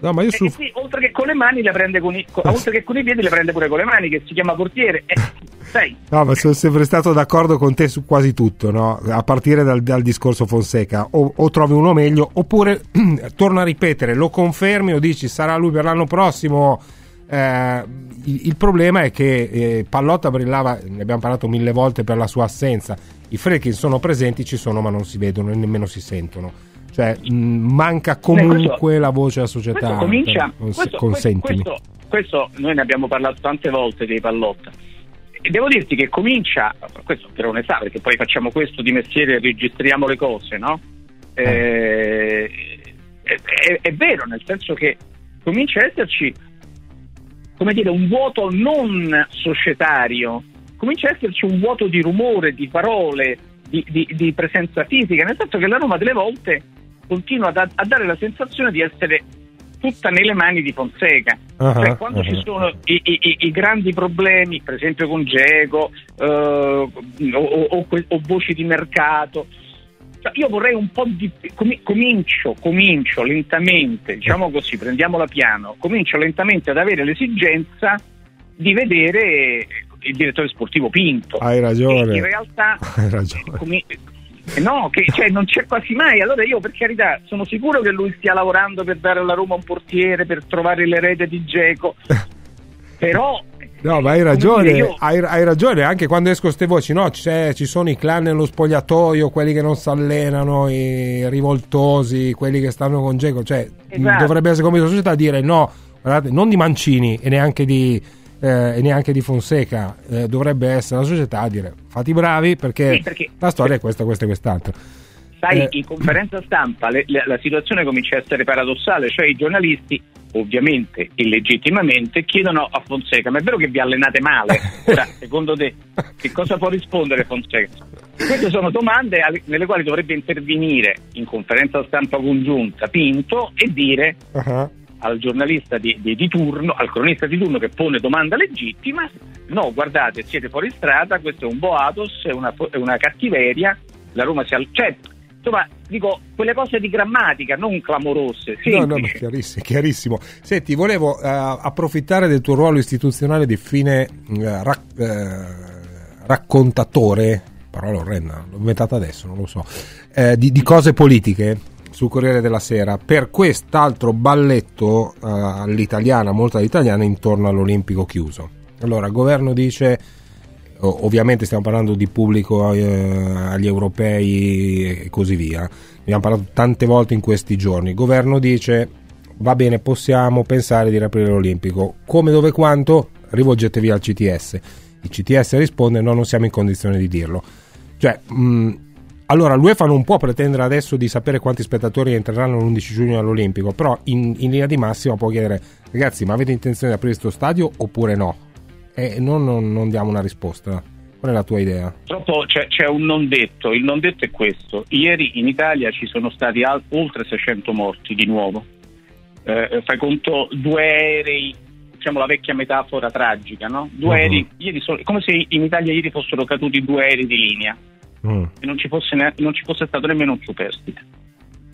No, ma io su... sì, oltre che con le mani le prende con i, (laughs) oltre che con i piedi le prende pure con le mani, che si chiama portiere. Eh, sai. No, ma sono sempre stato d'accordo con te su quasi tutto, no? a partire dal, dal discorso Fonseca. O, o, trovi uno meglio, oppure (clears throat) torno a ripetere, lo confermi o dici sarà lui per l'anno prossimo. Eh, il, il, problema è che eh, Pallotta brillava, ne abbiamo parlato mille volte per la sua assenza. I Frechin sono presenti, ci sono, ma non si vedono e nemmeno si sentono cioè mh, manca comunque questo, la voce della società. Comincia, questo, consentimi. Questo, questo, noi ne abbiamo parlato tante volte dei pallotta. E devo dirti che comincia, questo per onestà, perché poi facciamo questo di mestiere e registriamo le cose, no? Eh. Eh, è, è, è, vero, nel senso che comincia a esserci, come dire, un vuoto non societario, comincia a esserci un vuoto di rumore, di parole, di, di, di presenza fisica, nel senso che la Roma delle volte continua a, a dare la sensazione di essere tutta nelle mani di Fonseca. Uh-huh, cioè, quando uh-huh. ci sono i, i, i, grandi problemi, per esempio con Geco uh, o, o, o, voci di mercato, cioè, io vorrei un po' di. comincio, comincio lentamente, diciamo così, prendiamola piano, comincio lentamente ad avere l'esigenza di vedere il direttore sportivo Pinto. Hai ragione. in realtà. (laughs) Hai ragione. Com- No, che cioè, non c'è quasi mai. Allora io per carità sono sicuro che lui stia lavorando per dare alla Roma un portiere, per trovare l'erede di Geco. (laughs) Però No, ma hai ragione, io... hai, hai, ragione, anche quando escono queste voci, no, ci sono i clan nello spogliatoio, quelli che non si allenano, i rivoltosi, quelli che stanno con Geco, cioè esatto. dovrebbe essere come la società dire no, guardate, non di Mancini e neanche di, eh, e neanche di Fonseca, eh, dovrebbe essere la società a dire fate i bravi perché, sì, perché la storia è questa, questa e quest'altra. Sai, eh. in conferenza stampa le, le, la situazione comincia a essere paradossale, cioè i giornalisti ovviamente illegittimamente, chiedono a Fonseca: Ma è vero che vi allenate male? (laughs) Ora, secondo te, che cosa può rispondere Fonseca? Queste sono domande alle- nelle quali dovrebbe intervenire in conferenza stampa congiunta Pinto e dire al giornalista di, di- di turno, al cronista di turno che pone domanda legittima: no, guardate, siete fuori strada, questo è un boatos, è una, è una cattiveria, la Roma si al... Cioè, insomma, dico quelle cose di grammatica, non clamorose, No, no, ma semplici. chiarissimo, chiarissimo. Senti, volevo eh, approfittare del tuo ruolo istituzionale di fine eh, rac- eh, raccontatore, parola orrenda, l'ho inventata adesso, non lo so, eh, di, di cose politiche sul Corriere della Sera per quest'altro balletto eh, all'italiana, molto all'italiana, intorno all'Olimpico chiuso. Allora, il governo dice ovviamente stiamo parlando di pubblico eh, agli europei e così via. Ne abbiamo parlato tante volte in questi giorni. Il governo dice va bene, possiamo pensare di riaprire l'Olimpico. Come, dove, quanto? Rivolgetevi al CTS. Il CTS risponde no, non siamo in condizione di dirlo. Cioè, mh, allora l'UEFA non può pretendere adesso di sapere quanti spettatori entreranno l'11 giugno all'Olimpico, però in, in linea di massima può chiedere ragazzi ma avete intenzione di aprire questo stadio oppure no? E non, non- non diamo una risposta. Qual è la tua idea? Purtroppo c'è, c'è un non detto, il non detto è questo. Ieri in Italia ci sono stati al- oltre 600 morti di nuovo. Eh, fai conto due aerei, diciamo la vecchia metafora tragica, no? Due Mhm. aerei, ieri so- come se in Italia ieri fossero caduti due aerei di linea Mm. e non ci fosse, ne- non ci fosse stato nemmeno un superstite.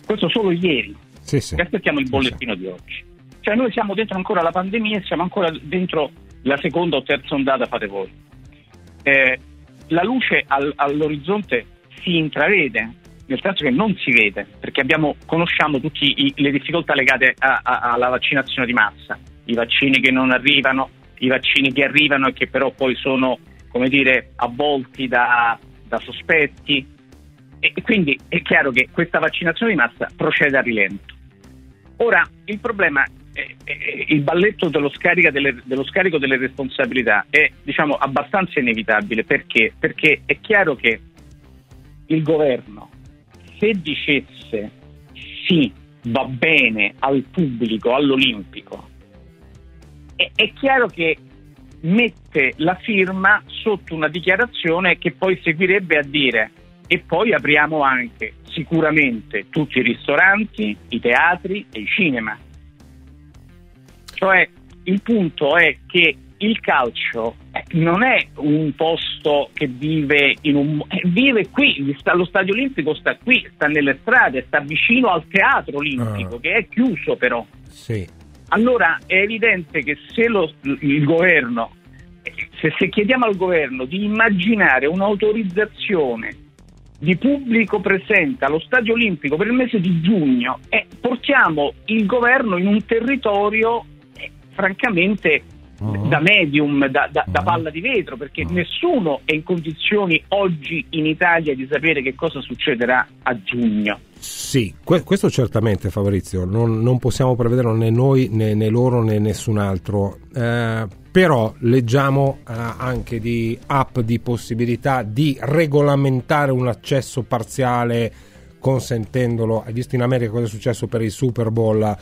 Questo solo ieri. Sì, sì. E aspettiamo il bollettino di oggi. Cioè noi siamo dentro ancora la pandemia e siamo ancora dentro la seconda o terza ondata, fate voi. Eh, la luce al- all'orizzonte si intravede, nel senso che non si vede, perché abbiamo- conosciamo tutte le difficoltà legate a- a- alla vaccinazione di massa, i vaccini che non arrivano, i vaccini che arrivano e che però poi sono, come dire, avvolti da, da sospetti. E e quindi è chiaro che questa vaccinazione di massa procede a rilento. Ora, il problema, è, è- il balletto dello, delle- dello scarico delle responsabilità è diciamo, abbastanza inevitabile perché? perché è chiaro che il governo, se dicesse sì, va bene al pubblico, all'Olimpico, è, è chiaro che mette la firma sotto una dichiarazione che poi seguirebbe a dire e poi apriamo anche sicuramente tutti i ristoranti, i teatri e i cinema. Cioè il punto è che il calcio eh, non è un posto che vive in un eh, vive qui, lo stadio olimpico sta qui, sta nelle strade, sta vicino al teatro olimpico Ah. che è chiuso però. Sì. Allora è evidente che se lo- il governo, se, se chiediamo al governo di immaginare un'autorizzazione di pubblico presente allo Stadio Olimpico per il mese di giugno, eh, portiamo il governo in un territorio eh, francamente da medium, da, da- da palla di vetro, perché nessuno è in condizioni oggi in Italia di sapere che cosa succederà a giugno. Sì, que- questo certamente Fabrizio, non, non possiamo prevederlo né noi né, né loro né nessun altro, Eh, però leggiamo eh, anche di app di possibilità di regolamentare un accesso parziale consentendolo, hai visto in America cosa è successo per il Super Bowl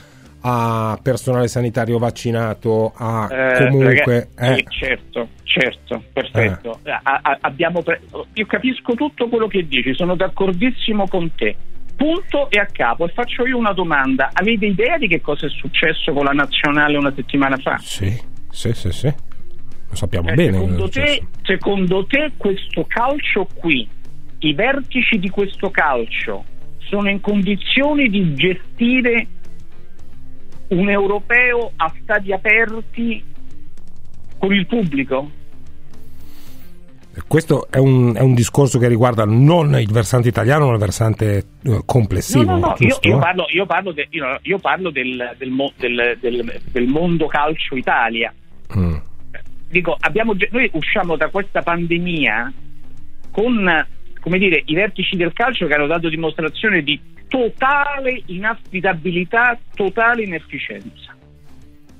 a personale sanitario vaccinato, a Eh, comunque... ragazzi, eh, certo, certo, perfetto. A- a- abbiamo pre- io capisco tutto quello che dici, sono d'accordissimo con te. Punto e a capo. E faccio io una domanda: avete idea di che cosa è successo con la nazionale una settimana fa? Sì, sì, sì, sì. Lo sappiamo Eh, bene. secondo, te, secondo te questo calcio qui, i vertici di questo calcio sono in condizioni di gestire un europeo a stadi aperti con il pubblico? Questo è un, è un discorso che riguarda non il versante italiano, ma il versante eh, complessivo. No, no, no, io, parlo, io parlo de- io- io parlo del, del del- mondo calcio Italia. Mm. Dico, abbiamo noi usciamo da questa pandemia con come dire, i vertici del calcio che hanno dato dimostrazione di totale inaffidabilità, totale inefficienza.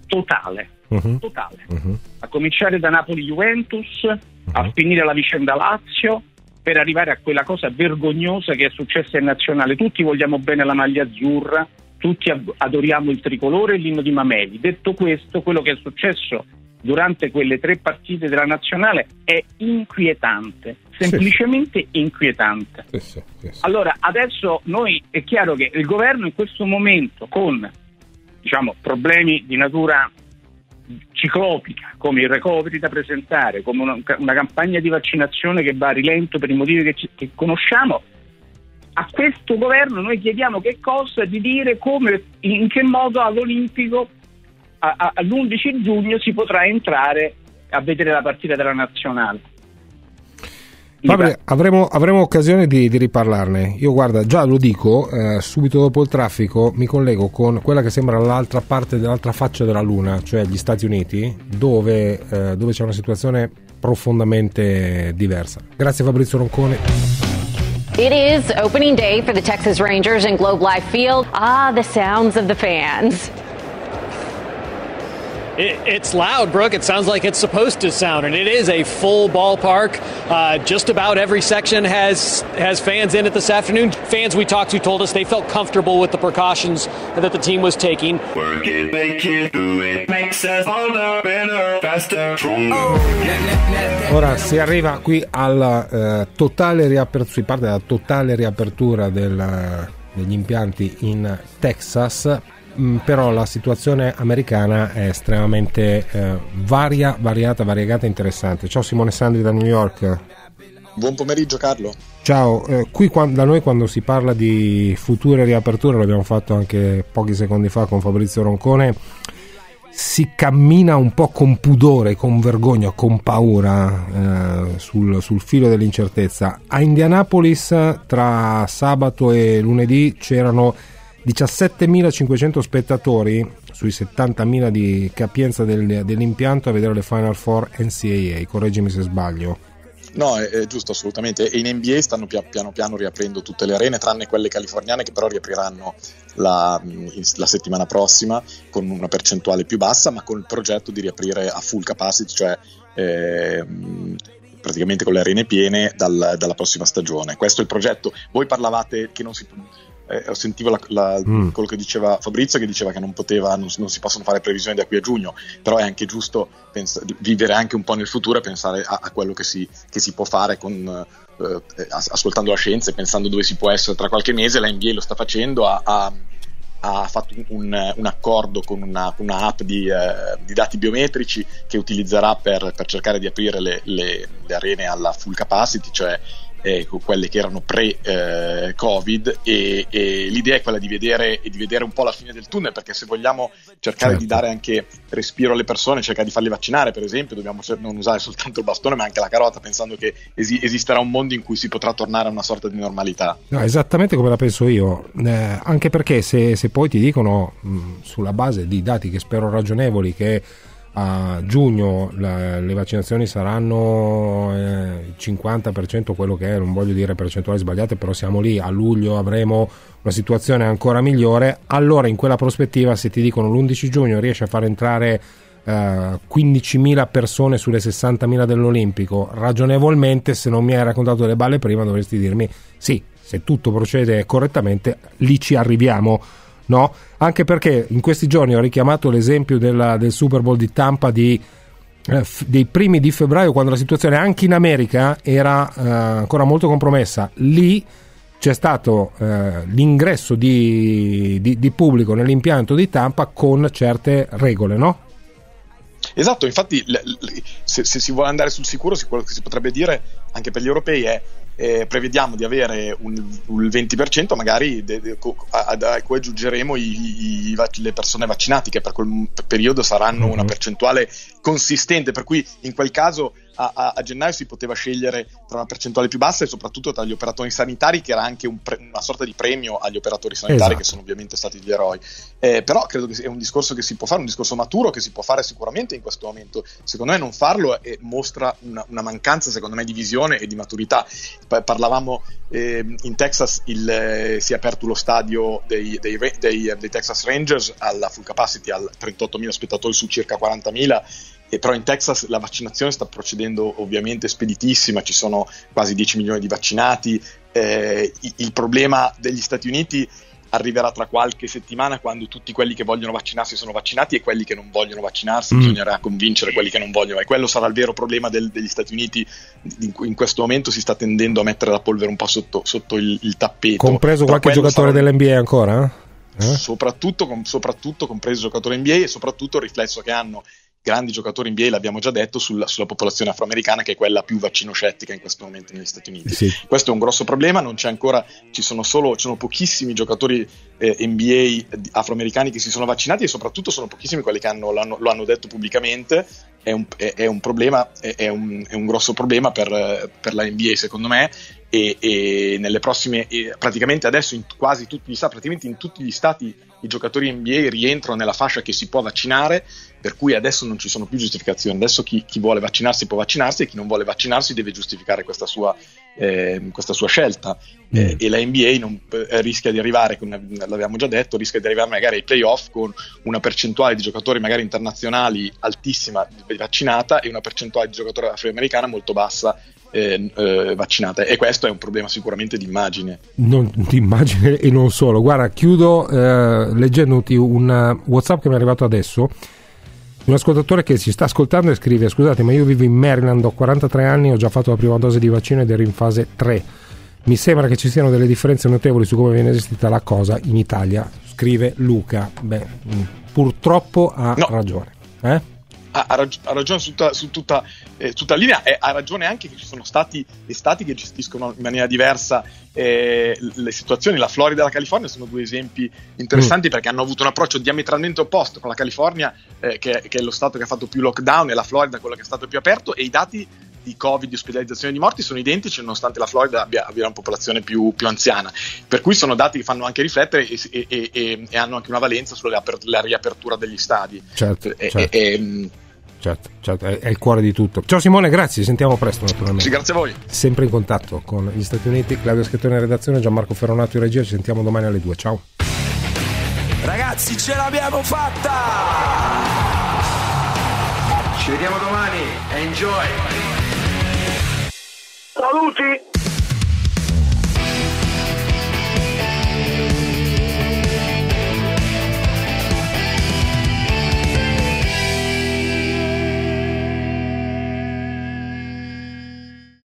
Totale, Mhm. totale. Mhm. A cominciare da Napoli-Juventus, a finire la vicenda Lazio, per arrivare a quella cosa vergognosa che è successa in nazionale. Tutti vogliamo bene la maglia azzurra, tutti adoriamo il tricolore e l'inno di Mameli. Detto questo, quello che è successo durante quelle tre partite della nazionale è inquietante, semplicemente sì. inquietante. Sì, sì, allora, adesso noi è chiaro che il governo in questo momento con diciamo, problemi di natura ciclopica, come il recovery da presentare, come una, una, campagna di vaccinazione che va a rilento per i motivi che, ci, che conosciamo, a questo governo noi chiediamo che cosa di dire come, in che modo all'Olimpico all'11 giugno si potrà entrare a vedere la partita della nazionale. Vabbè, avremo, avremo, occasione di, di, riparlarne. Io guarda, già lo dico, eh, subito dopo il traffico mi collego con quella che sembra l'altra parte dell'altra faccia della Luna, cioè gli Stati Uniti, dove, eh, dove c'è una situazione profondamente diversa. Grazie Fabrizio Roncone. It is opening day for the Texas Rangers in Globe Life Field. Ah, the sounds of the fans. It, it's loud, Brooke. It sounds like it's supposed to sound, and it is a full ballpark. Uh, just about every section has has fans in it this afternoon. Fans we talked to told us they felt comfortable with the precautions that the team was taking. Work it, make it, do it, makes us harder, better, faster, stronger. Ora si arriva qui alla uh, totale riapertura, si parte dalla totale riapertura del, degli impianti in Texas Mm, però la situazione americana è estremamente eh, varia, variata, variegata e interessante. Ciao Simone Sandri da New York. Buon pomeriggio Carlo. Ciao, eh, qui quando, da noi quando si parla di future riaperture, l'abbiamo fatto anche pochi secondi fa con Fabrizio Roncone, si cammina un po' con pudore, con vergogna, con paura eh, sul, sul, filo dell'incertezza. A Indianapolis tra sabato e lunedì c'erano 17.500 spettatori sui 70.000 di capienza del, dell'impianto a vedere le Final Four NCAA, correggimi se sbaglio. No, è, è, giusto assolutamente. E in NBA stanno pia, piano piano riaprendo tutte le arene, tranne quelle californiane che però riapriranno la, la, settimana prossima con una percentuale più bassa, ma con il progetto di riaprire a full capacity, cioè eh, praticamente con le arene piene dal, dalla prossima stagione. Questo è il progetto. Voi parlavate che non si eh, sentivo la, la, mm. quello che diceva Fabrizio che diceva che non poteva non, non, si possono fare previsioni da qui a giugno però è anche giusto pens- vivere anche un po' nel futuro e pensare a, a quello che si, che si, può fare con, eh, ascoltando la scienza e pensando dove si può essere tra qualche mese la NBA lo sta facendo ha, ha, ha fatto un, un, accordo con una, una app di, eh, di, dati biometrici che utilizzerà per, per cercare di aprire le, le, le arene alla full capacity cioè eh, quelle che erano pre-Covid eh, e, e, l'idea è quella di vedere, di vedere, un po' la fine del tunnel perché se vogliamo cercare certo. di dare anche respiro alle persone, cercare di farli vaccinare per esempio, dobbiamo non usare soltanto il bastone ma anche la carota pensando che esi- esisterà un mondo in cui si potrà tornare a una sorta di normalità. No, esattamente come la penso io, eh, anche perché se, se, poi ti dicono mh, sulla base di dati che spero ragionevoli che a giugno la, le vaccinazioni saranno eh, il 50% quello che è, non voglio dire percentuali sbagliate, però siamo lì, a luglio avremo una situazione ancora migliore, allora in quella prospettiva se ti dicono l'11 giugno riesci a far entrare eh, 15.000 persone sulle 60.000 dell'Olimpico, ragionevolmente se non mi hai raccontato le balle prima dovresti dirmi sì, se tutto procede correttamente lì ci arriviamo no? Anche perché in questi giorni ho richiamato l'esempio della, del Super Bowl di Tampa di, eh, f- dei primi di febbraio, quando la situazione anche in America era eh, ancora molto compromessa. Lì c'è stato eh, l'ingresso di, di, di, pubblico nell'impianto di Tampa con certe regole, no? Esatto, infatti se, se, si vuole andare sul sicuro, quello che si potrebbe dire anche per gli europei è eh, prevediamo di avere un, un, il 20%, magari de, de, a, a, cui aggiungeremo i, i, le persone vaccinate, che per quel periodo saranno mm-hmm. una percentuale consistente, per cui in quel caso a, a, a, gennaio si poteva scegliere tra una percentuale più bassa e soprattutto tra gli operatori sanitari, che era anche un pre, una sorta di premio agli operatori sanitari, esatto. che sono ovviamente stati gli eroi. Eh, però credo che sia un discorso che si può fare, un discorso maturo che si può fare sicuramente in questo momento. Secondo me non farlo è, mostra una, una, mancanza, secondo me, di visione e di maturità. Parlavamo eh, in Texas, il, eh, si è aperto lo stadio dei, dei, dei, dei Texas Rangers alla full capacity, a 38.000 spettatori su circa 40.000 e però in Texas la vaccinazione sta procedendo ovviamente speditissima, ci sono quasi 10 milioni di vaccinati. Eh, il problema degli Stati Uniti arriverà tra qualche settimana quando tutti quelli che vogliono vaccinarsi sono vaccinati e quelli che non vogliono vaccinarsi Mm. bisognerà convincere quelli che non vogliono e quello sarà il vero problema del- degli Stati Uniti in, in questo momento si sta tendendo a mettere la polvere un po' sotto, sotto il, il tappeto Compreso Però qualche giocatore sarà- dell'NBA ancora? Eh? soprattutto, com- soprattutto compreso i giocatori NBA e soprattutto il riflesso che hanno grandi giocatori NBA, l'abbiamo già detto, sulla, sulla popolazione afroamericana che è quella più vaccinoscettica in questo momento negli Stati Uniti. Sì. Questo è un grosso problema, non c'è ancora, ci sono solo, ci sono pochissimi giocatori eh, NBA afroamericani che si sono vaccinati e soprattutto sono pochissimi quelli che hanno- lo hanno detto pubblicamente, è un, è- è un problema, è, un, è un grosso problema per, per la NBA secondo me e, e nelle prossime, e praticamente adesso in quasi tutti gli stati, praticamente in tutti gli stati i giocatori NBA rientrano nella fascia che si può vaccinare, per cui adesso non ci sono più giustificazioni, adesso chi, chi vuole vaccinarsi può vaccinarsi e chi non vuole vaccinarsi deve giustificare questa sua, eh, questa sua scelta. Eh, e la NBA non- eh, rischia di arrivare, come l'abbiamo già detto, rischia di arrivare magari ai playoff con una percentuale di giocatori magari internazionali altissima vaccinata e una percentuale di giocatori afroamericana molto bassa eh, eh, vaccinata e questo è un problema sicuramente di immagine. Non, di immagine e non solo. Guarda, chiudo eh, leggendoti un eh, WhatsApp che mi è arrivato adesso. Un ascoltatore che si sta ascoltando e scrive: Scusate, ma io vivo in Maryland, ho 43 anni, ho già fatto la prima dose di vaccino ed ero in fase 3. Mi sembra che ci siano delle differenze notevoli su come viene gestita la cosa in Italia. Scrive Luca. Beh, mh, purtroppo ha ragione. Eh? Ha, ha rag- ha ragione su tutta, su tutta, eh, tutta la linea e ha ragione anche che ci sono stati e stati che gestiscono in maniera diversa eh, le situazioni. La Florida e la California sono due esempi interessanti perché hanno avuto un approccio diametralmente opposto con la California, eh, che, che è lo stato che ha fatto più lockdown, e la Florida quello che è stato più aperto, e i dati di Covid, di ospedalizzazione di morti sono identici nonostante la Florida abbia, abbia una popolazione più, più anziana. Per cui sono dati che fanno anche riflettere e, e- e- e- e hanno anche una valenza sulla aper- la riapertura degli stadi. Certo, E- certo. Certo, certo, è, è il cuore di tutto. Ciao Simone, grazie, ci sentiamo presto naturalmente. sì, grazie a voi. Sempre in contatto con gli Stati Uniti, Claudio Schettone in redazione, Gianmarco Ferronato in regia, ci sentiamo domani alle 2. Ciao. Ragazzi, ce l'abbiamo fatta! Ci vediamo domani. Enjoy! Saluti!